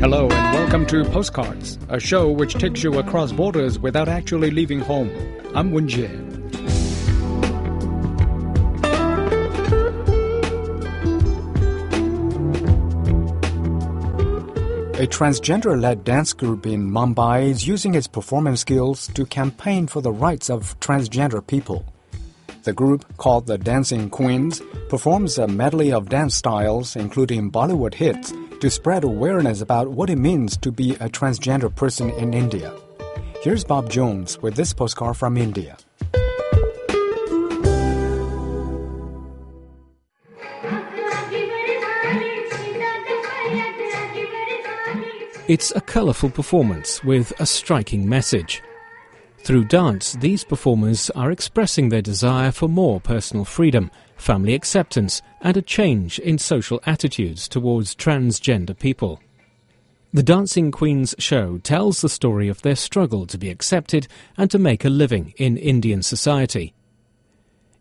Hello and welcome to Postcards, a show which takes you across borders without actually leaving home. I'm Wen Jie. A transgender led dance group in Mumbai is using its performance skills to campaign for the rights of transgender people. The group, called the Dancing Queens, performs a medley of dance styles, including Bollywood hits, to spread awareness about what it means to be a transgender person in India. Here's Bob Jones with this postcard from India. It's a colourful performance with a striking message. Through dance, these performers are expressing their desire for more personal freedom, family acceptance, and a change in social attitudes towards transgender people. The Dancing Queens show tells the story of their struggle to be accepted and to make a living in Indian society.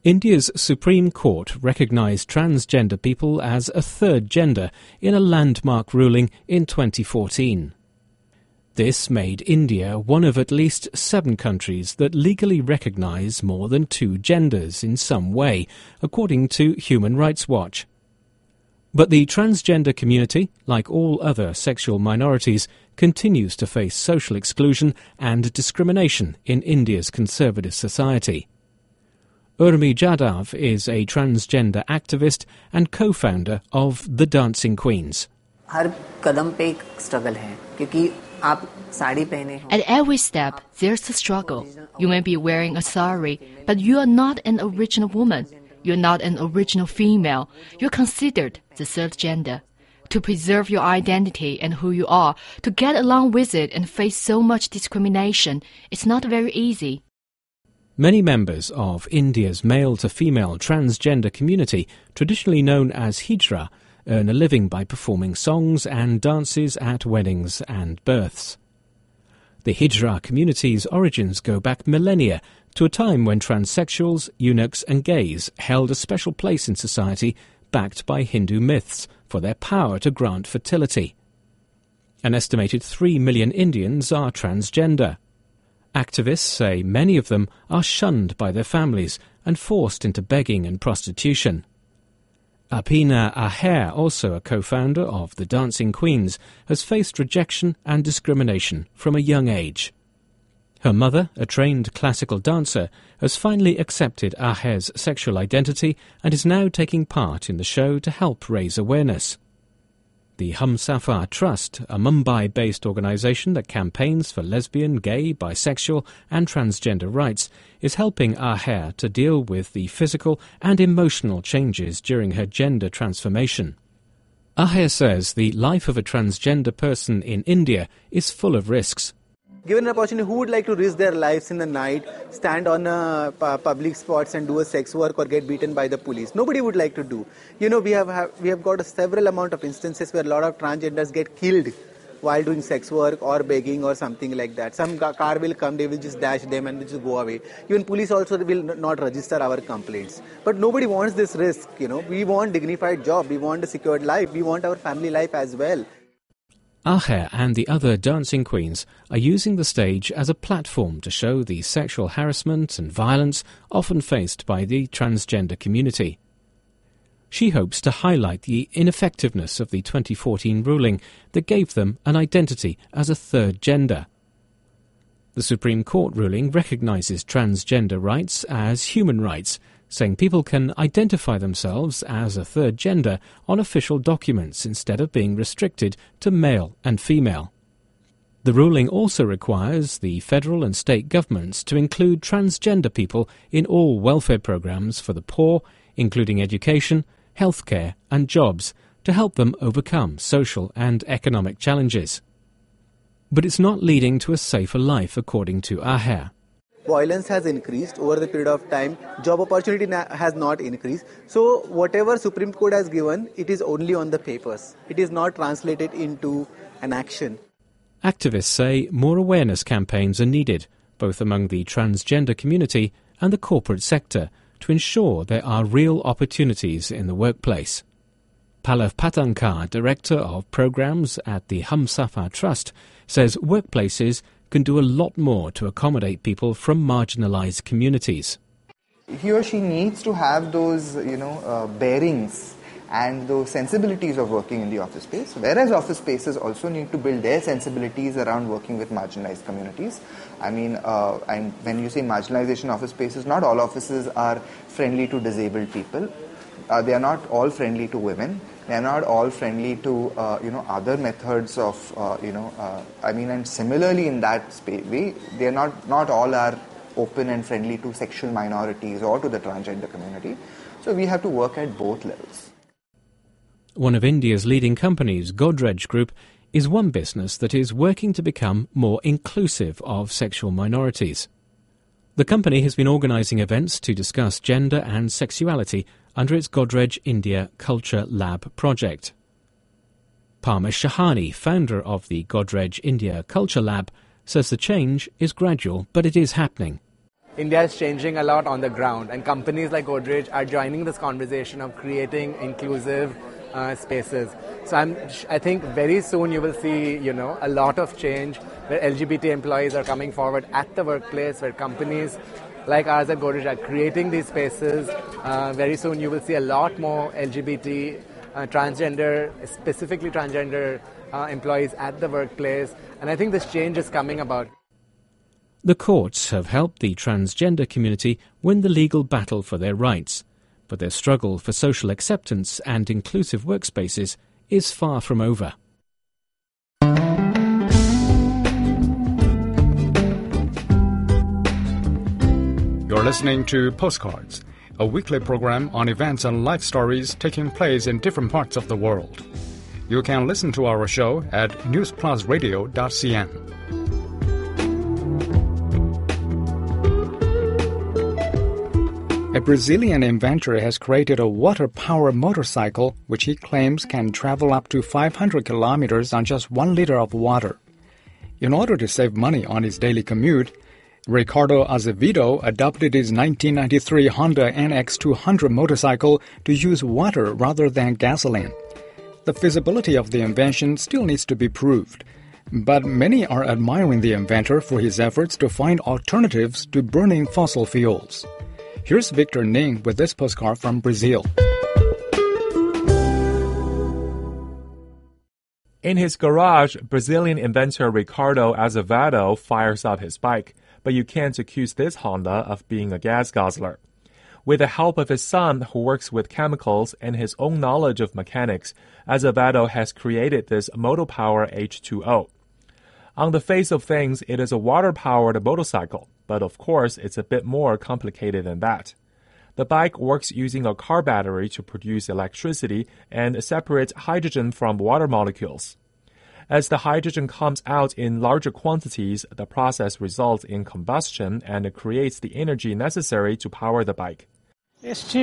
India's Supreme Court recognized transgender people as a third gender in a landmark ruling in 2014. This made India one of at least seven countries that legally recognize more than two genders in some way, according to Human Rights Watch. But the transgender community, like all other sexual minorities, continues to face social exclusion and discrimination in India's conservative society. Urmi Jadhav is a transgender activist and co-founder of the Dancing Queens. हर कदम पे एक struggle है क्योंकि आप साड़ी पहने हो at every step, there's a struggle. You may be wearing a sari, but you are not an original woman. You're not an original female. You're considered the third gender. To preserve your identity and who you are, to get along with it and face so much discrimination, it's not very easy. Many members of India's male to female transgender community, traditionally known as Hijra, earn a living by performing songs and dances at weddings and births. The Hijra community's origins go back millennia to a time when transsexuals, eunuchs, and gays held a special place in society backed by Hindu myths for their power to grant fertility. An estimated 3 million Indians are transgender. Activists say many of them are shunned by their families and forced into begging and prostitution. Apina Aher, also a co-founder of the Dancing Queens, has faced rejection and discrimination from a young age. Her mother, a trained classical dancer, has finally accepted Aher's sexual identity and is now taking part in the show to help raise awareness. The Hum Humsafar Trust, a Mumbai based organisation that campaigns for lesbian, gay, bisexual, and transgender rights, is helping Aher to deal with the physical and emotional changes during her gender transformation. Aher says the life of a transgender person in India is full of risks. Given an opportunity, who would like to risk their lives in the night, stand on uh, public spots and do a sex work or get beaten by the police? Nobody would like to do. You know, we have, have we have got a several amount of instances where a lot of transgenders get killed while doing sex work or begging or something like that. Some car will come, they will just dash them and just go away. Even police also will not register our complaints. But nobody wants this risk, you know. We want dignified job, we want a secured life, we want our family life as well. Aher and the other dancing queens are using the stage as a platform to show the sexual harassment and violence often faced by the transgender community. She hopes to highlight the ineffectiveness of the 2014 ruling that gave them an identity as a third gender. The Supreme Court ruling recognizes transgender rights as human rights saying people can identify themselves as a third gender on official documents instead of being restricted to male and female. The ruling also requires the federal and state governments to include transgender people in all welfare programs for the poor, including education, healthcare, and jobs, to help them overcome social and economic challenges. But it's not leading to a safer life, according to Aher violence has increased over the period of time. Job opportunity has not increased. So whatever supreme court has given it is only on the papers. It is not translated into an action. Activists say more awareness campaigns are needed both among the transgender community and the corporate sector to ensure there are real opportunities in the workplace. Pallav Patankar, Director of Programs at the Humsafar Trust, says workplaces can do a lot more to accommodate people from marginalized communities. He or she needs to have those, you know, uh, bearings and those sensibilities of working in the office space, whereas office spaces also need to build their sensibilities around working with marginalized communities. I mean, uh, and when you say marginalization office spaces, not all offices are friendly to disabled people. Uh, they are not all friendly to women. They are not all friendly to uh, you know other methods of uh, you know. Uh, I mean, and similarly in that space, they are not not all are open and friendly to sexual minorities or to the transgender community. So we have to work at both levels. One of India's leading companies, Godrej Group, is one business that is working to become more inclusive of sexual minorities. The company has been organising events to discuss gender and sexuality under its Godrej India Culture Lab project. Parmesh Shahani, founder of the Godrej India Culture Lab, says the change is gradual, but it is happening. India is changing a lot on the ground, and companies like Godrej are joining this conversation of creating inclusive uh, spaces. So I'm, I think very soon you will see, you know, a lot of change where LGBT employees are coming forward at the workplace, where companies like ours at Godrej are creating these spaces. Uh, very soon you will see a lot more LGBT, uh, transgender, specifically transgender uh, employees at the workplace. And I think this change is coming about. The courts have helped the transgender community win the legal battle for their rights, but their struggle for social acceptance and inclusive workspaces is far from over. You're listening to Postcards, a weekly program on events and life stories taking place in different parts of the world. You can listen to our show at newsplusradio.cn. A Brazilian inventor has created a water powered motorcycle which he claims can travel up to 500 kilometers on just one liter of water. In order to save money on his daily commute, Ricardo Azevedo adopted his 1993 Honda NX200 motorcycle to use water rather than gasoline. The feasibility of the invention still needs to be proved, but many are admiring the inventor for his efforts to find alternatives to burning fossil fuels. Here's Victor Ning with this postcard from Brazil. In his garage, Brazilian inventor Ricardo Azevedo fires up his bike, but you can't accuse this Honda of being a gas guzzler. With the help of his son, who works with chemicals, and his own knowledge of mechanics, Azevedo has created this Motopower H2O. On the face of things, it is a water powered motorcycle, but of course, it's a bit more complicated than that. The bike works using a car battery to produce electricity and separates hydrogen from water molecules. As the hydrogen comes out in larger quantities, the process results in combustion and creates the energy necessary to power the bike. Este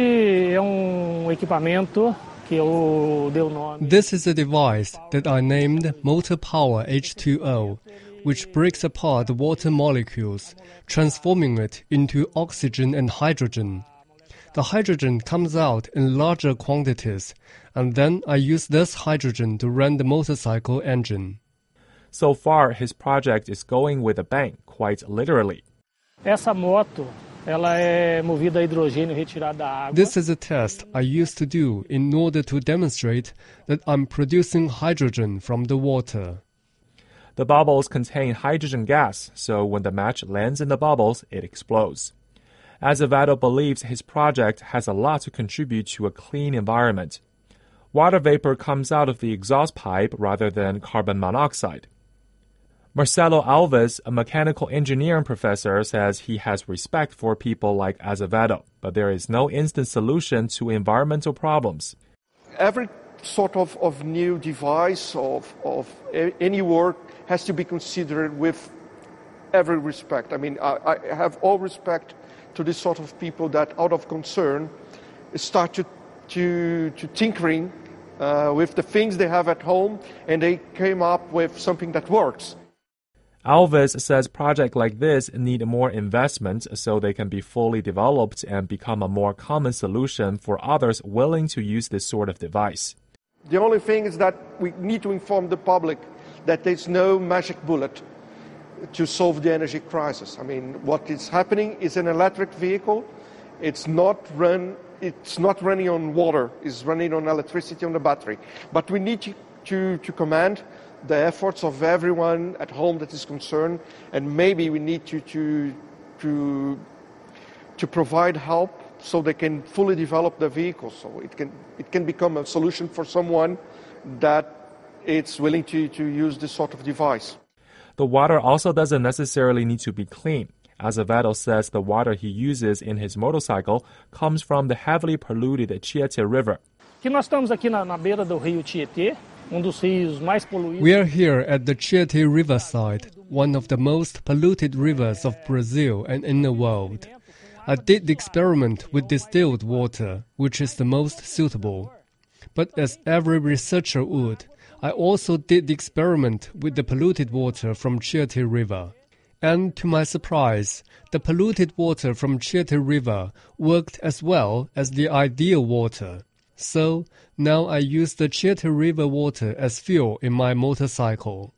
é um equipamento que eu dei o nome. This is a device that I named Motor Power H2O, which breaks apart the water molecules, transforming it into oxygen and hydrogen. The hydrogen comes out in larger quantities, and then I use this hydrogen to run the motorcycle engine. So far, his project is going with a bang, quite literally. Essa moto, ela é movida a hidrogênio retirado da água. This is a test I used to do in order to demonstrate that I'm producing hydrogen from the water. The bubbles contain hydrogen gas, so when the match lands in the bubbles, it explodes. Azevedo believes his project has a lot to contribute to a clean environment. Water vapor comes out of the exhaust pipe rather than carbon monoxide. Marcelo Alves, a mechanical engineering professor, says he has respect for people like Azevedo, but there is no instant solution to environmental problems. Every sort of, of new device, of, of any work, has to be considered with every respect. I mean, I, I have all respect to this sort of people that, out of concern, start to, to, to tinkering uh, with the things they have at home and they came up with something that works. Alves says projects like this need more investment so they can be fully developed and become a more common solution for others willing to use this sort of device. The only thing is that we need to inform the public that there's no magic bullet to solve the energy crisis. I mean, what is happening is an electric vehicle. It's not run. It's not running on water. It's running on electricity on the battery. But we need to, to, to command the efforts of everyone at home that is concerned, and maybe we need to to to, to provide help so they can fully develop the vehicle. So it can it can become a solution for someone that it's willing to, to use this sort of device. The water also doesn't necessarily need to be clean. Azevedo says the water he uses in his motorcycle comes from the heavily polluted Tietê River. Que nós estamos aqui na, na beira do rio Tietê, um dos rios mais poluídos. We are here at the Tietê riverside, one of the most polluted rivers of Brazil and in the world. I did the experiment with distilled water, which is the most suitable. But as every researcher would, I also did the experiment with the polluted water from Tietê River. And to my surprise, the polluted water from Tietê River worked as well as the ideal water. So now I use the Tietê River water as fuel in my motorcycle.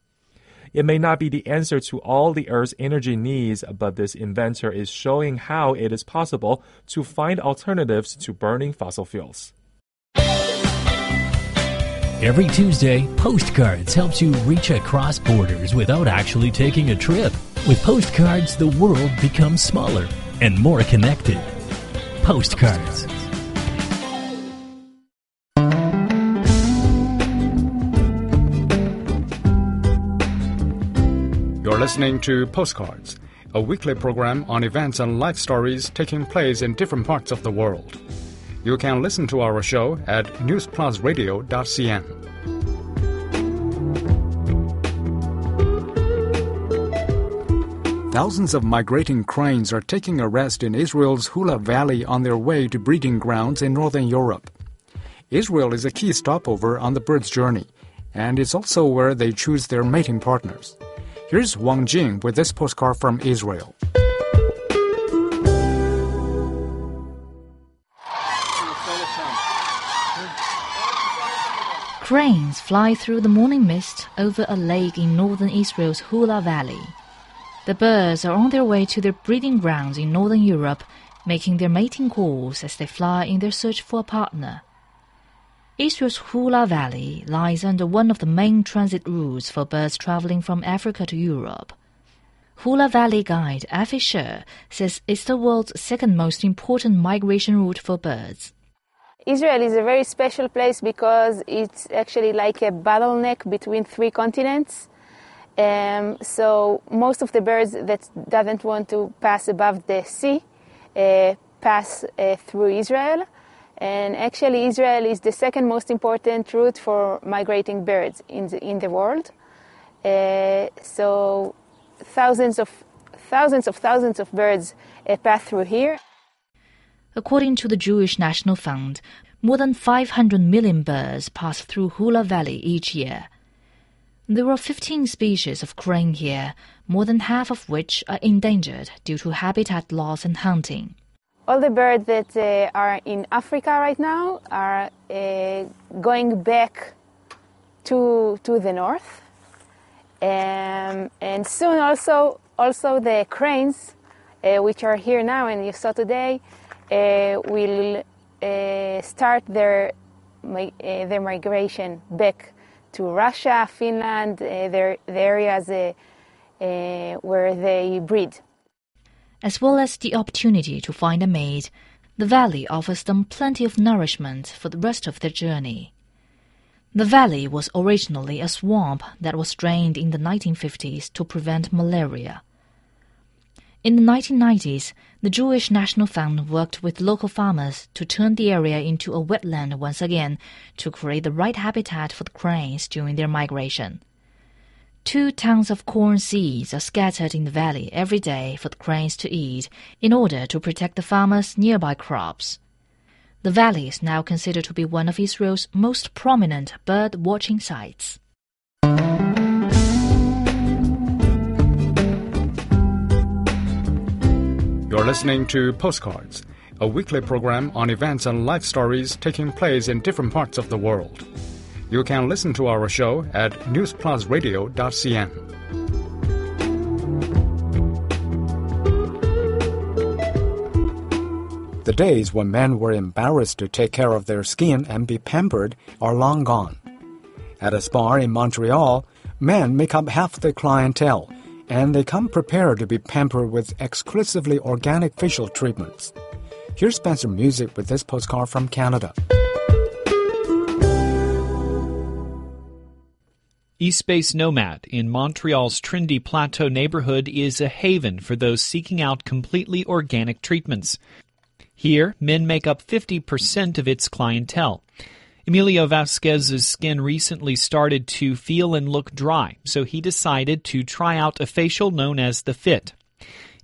It may not be the answer to all the Earth's energy needs, but this inventor is showing how it is possible to find alternatives to burning fossil fuels. Every Tuesday, Postcards helps you reach across borders without actually taking a trip. With postcards, the world becomes smaller and more connected. Postcards. You're listening to Postcards, a weekly program on events and life stories taking place in different parts of the world. You can listen to our show at newsplusradio.cn. Thousands of migrating cranes are taking a rest in Israel's Hula Valley on their way to breeding grounds in northern Europe. Israel is a key stopover on the birds' journey, and it's also where they choose their mating partners. Here's Wang Jing with this postcard from Israel. Cranes fly through the morning mist over a lake in northern Israel's Hula Valley. The birds are on their way to their breeding grounds in northern Europe, making their mating calls as they fly in their search for a partner. Israel's Hula Valley lies under one of the main transit routes for birds traveling from Africa to Europe. Hula Valley guide Afi Sher says it's the world's second most important migration route for birds. Israel is a very special place because it's actually like a bottleneck between three continents. Um, so most of the birds that doesn't want to pass above the sea uh, pass uh, through Israel. And actually, Israel is the second most important route for migrating birds in the, in the world. Uh, so thousands of thousands of thousands of birds uh, pass through here. According to the Jewish National Fund, more than 500 million birds pass through Hula Valley each year. There are 15 species of crane here, more than half of which are endangered due to habitat loss and hunting. All the birds that uh, are in Africa right now are uh, going back to, to the north. Um, and soon also, also the cranes, uh, which are here now and you saw today, will uh, start their, uh, their migration back to Russia, Finland, uh, their, the areas uh, uh, where they breed. As well as the opportunity to find a mate, the valley offers them plenty of nourishment for the rest of their journey. The valley was originally a swamp that was drained in the 1950s to prevent malaria. In the 1990s, the Jewish National Fund worked with local farmers to turn the area into a wetland once again to create the right habitat for the cranes during their migration. Two tons of corn seeds are scattered in the valley every day for the cranes to eat in order to protect the farmers' nearby crops. The valley is now considered to be one of Israel's most prominent bird watching sites. You're listening to Postcards, a weekly program on events and life stories taking place in different parts of the world. You can listen to our show at newsplusradio.cn. The days when men were embarrassed to take care of their skin and be pampered are long gone. At a spa in Montreal, men make up half the clientele, and they come prepared to be pampered with exclusively organic facial treatments. Here's Spencer Music with this postcard from Canada. East Base Nomad in Montreal's Trinity Plateau neighborhood is a haven for those seeking out completely organic treatments. Here, men make up 50% of its clientele. Emilio Vasquez's skin recently started to feel and look dry, so he decided to try out a facial known as the FIT.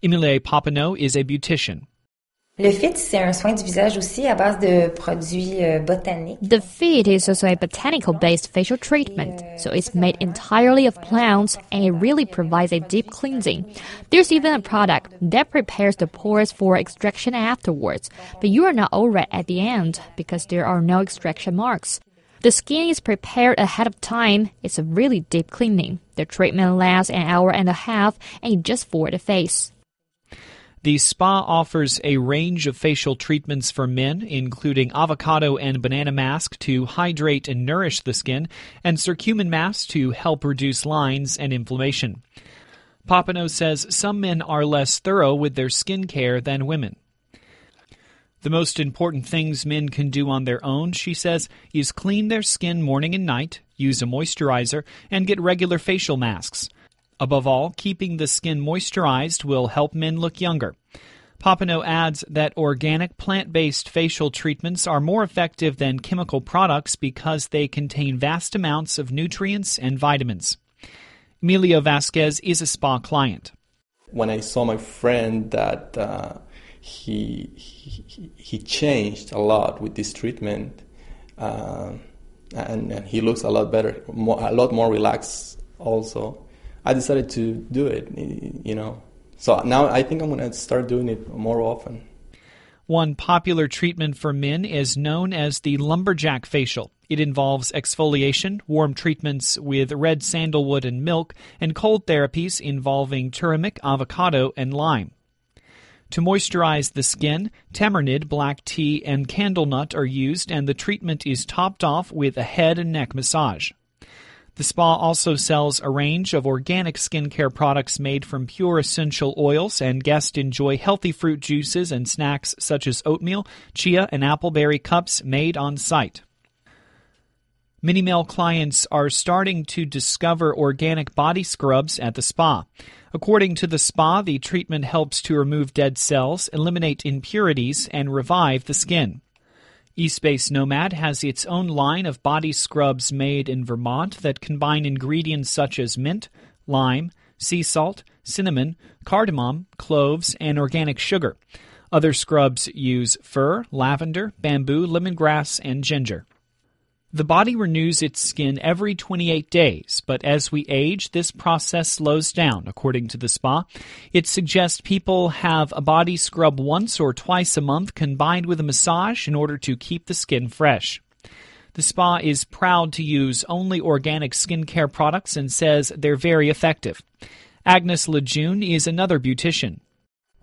Emilie Papineau is a beautician. Le FIT, c'est un soin du visage aussi à base de produits euh, botaniques. The FIT is also a botanical-based facial treatment, euh, so it's made entirely of plants and it really provides a deep cleansing. There's even a product that prepares the pores for extraction afterwards, but you are not all right at the end because there are no extraction marks. The skin is prepared ahead of time. It's a really deep cleaning. The treatment lasts an hour and a half and just for the face. The spa offers a range of facial treatments for men, including avocado and banana mask to hydrate and nourish the skin, and curcumin mask to help reduce lines and inflammation. Papineau says some men are less thorough with their skin care than women. The most important things men can do on their own, she says, is clean their skin morning and night, use a moisturizer, and get regular facial masks. Above all, keeping the skin moisturized will help men look younger. Papineau adds that organic plant based facial treatments are more effective than chemical products because they contain vast amounts of nutrients and vitamins. Emilio Vasquez is a spa client. When I saw my friend that uh, he, he, he changed a lot with this treatment, uh, and, and, he looks a lot better, more, a lot more relaxed also. I decided to do it, you know. So now I think I'm going to start doing it more often. One popular treatment for men is known as the lumberjack facial. It involves exfoliation, warm treatments with red sandalwood and milk, and cold therapies involving turmeric, avocado, and lime. To moisturize the skin, tamarind, black tea, and candle nut are used, and the treatment is topped off with a head and neck massage. The spa also sells a range of organic skincare products made from pure essential oils, and guests enjoy healthy fruit juices and snacks such as oatmeal, chia, and appleberry cups made on site. Many male clients are starting to discover organic body scrubs at the spa. According to the spa, the treatment helps to remove dead cells, eliminate impurities, and revive the skin. East Base Nomad has its own line of body scrubs made in Vermont that combine ingredients such as mint, lime, sea salt, cinnamon, cardamom, cloves, and organic sugar. Other scrubs use fir, lavender, bamboo, lemongrass, and ginger. The body renews its skin every 28 days, but as we age, this process slows down, according to the spa. It suggests people have a body scrub once or twice a month combined with a massage in order to keep the skin fresh. The spa is proud to use only organic skincare products and says they're very effective. Agnes Lejeune is another beautician.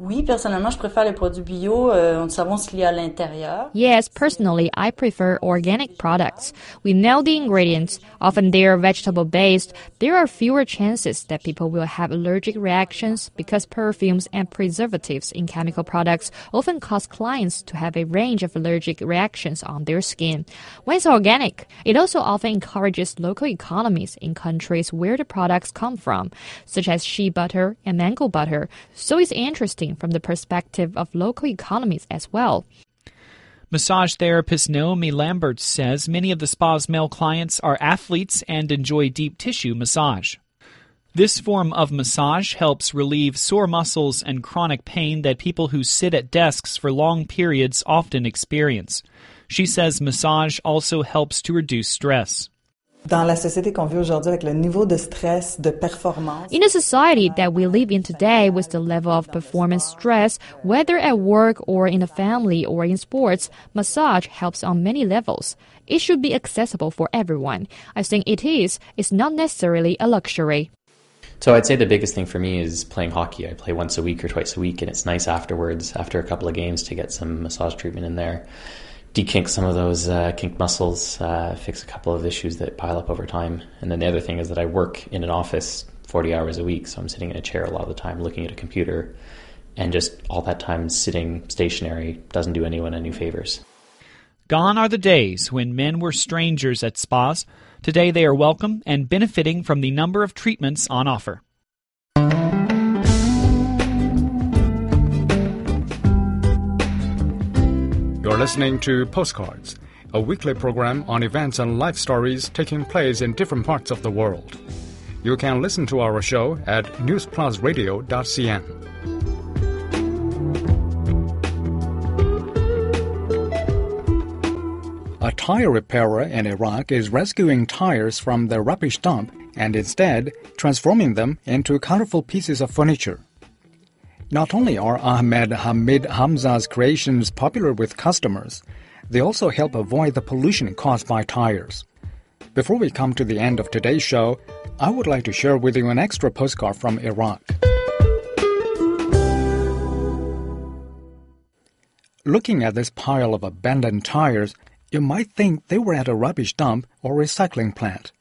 Oui, personnellement, je préfère les produits bio. Euh, ce qu'il y a à l'intérieur. Yes, personally, I prefer organic products. We know the ingredients. Often they are vegetable based. There are fewer chances that people will have allergic reactions because perfumes and preservatives in chemical products often cause clients to have a range of allergic reactions on their skin. When it's organic, it also often encourages local economies in countries where the products come from, such as shea butter and mango butter. So it's interesting from the perspective of local economies as well. Massage therapist Naomi Lambert says many of the spa's male clients are athletes and enjoy deep tissue massage. This form of massage helps relieve sore muscles and chronic pain that people who sit at desks for long periods often experience. She says massage also helps to reduce stress. Dans la société qu'on vit aujourd'hui avec le niveau de stress, de performance. In a society that we live in today with the level of performance stress, whether at work or in a family or in sports, massage helps on many levels. It should be accessible for everyone. I think it is. It's not necessarily a luxury. So I'd say the biggest thing for me is playing hockey. I play once a week or twice a week, and it's nice afterwards, after a couple of games, to get some massage treatment in there dekink some of those uh, kinked muscles, uh, fix a couple of issues that pile up over time. And then the other thing is that I work in an office 40 hours a week, so I'm sitting in a chair a lot of the time looking at a computer. And just all that time sitting stationary doesn't do anyone any favors. Gone are the days when men were strangers at spas. Today they are welcome and benefiting from the number of treatments on offer. Listening to Postcards, a weekly program on events and life stories taking place in different parts of the world. You can listen to our show at newsplusradio.cn. A tire repairer in Iraq is rescuing tires from the rubbish dump and instead transforming them into colorful pieces of furniture. Not only are Ahmed Hamid Hamza's creations popular with customers, they also help avoid the pollution caused by tires. Before we come to the end of today's show, I would like to share with you an extra postcard from Iraq. Looking at this pile of abandoned tires, you might think they were at a rubbish dump or recycling plant.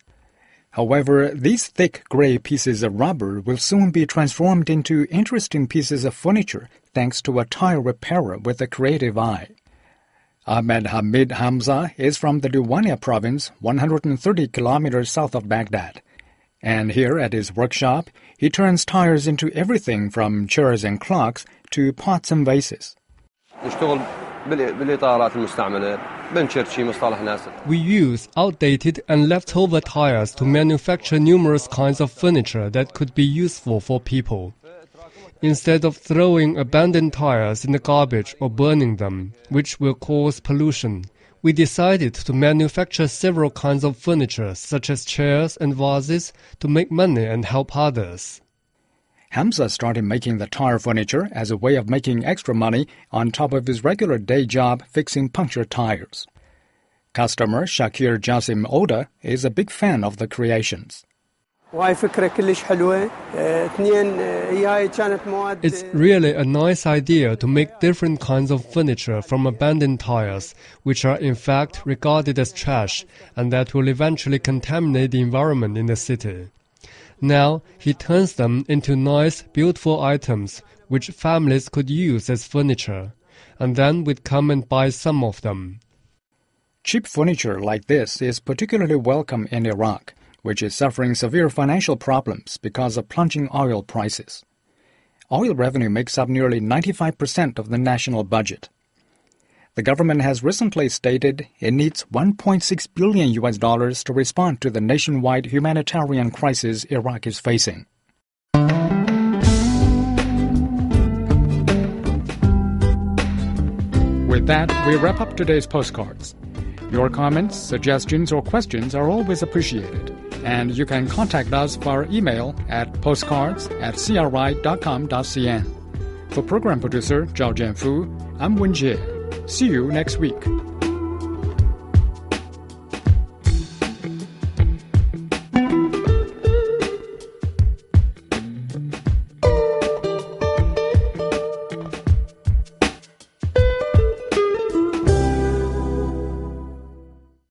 However, these thick gray pieces of rubber will soon be transformed into interesting pieces of furniture thanks to a tire repairer with a creative eye. Ahmed Hamid Hamza is from the Diwania province, 130 kilometers south of Baghdad. And here at his workshop, he turns tires into everything from chairs and clocks to pots and vases. We use outdated and leftover tires to manufacture numerous kinds of furniture that could be useful for people. Instead of throwing abandoned tires in the garbage or burning them, which will cause pollution, we decided to manufacture several kinds of furniture, such as chairs and vases, to make money and help others. Hamza started making the tire furniture as a way of making extra money on top of his regular day job fixing punctured tires. Customer Shakir Jasim Oda is a big fan of the creations. It's really a nice idea to make different kinds of furniture from abandoned tires, which are in fact regarded as trash and that will eventually contaminate the environment in the city. Now he turns them into nice, beautiful items which families could use as furniture, and then we'd come and buy some of them. Cheap furniture like this is particularly welcome in Iraq, which is suffering severe financial problems because of plunging oil prices. Oil revenue makes up nearly 95% of the national budget. The government has recently stated it needs 1.6 billion US dollars to respond to the nationwide humanitarian crisis Iraq is facing. With that, we wrap up today's postcards. Your comments, suggestions, or questions are always appreciated, and you can contact us via email at postcards at cri.com.cn. For program producer Zhao Jianfu, I'm Wen Jie. See you next week.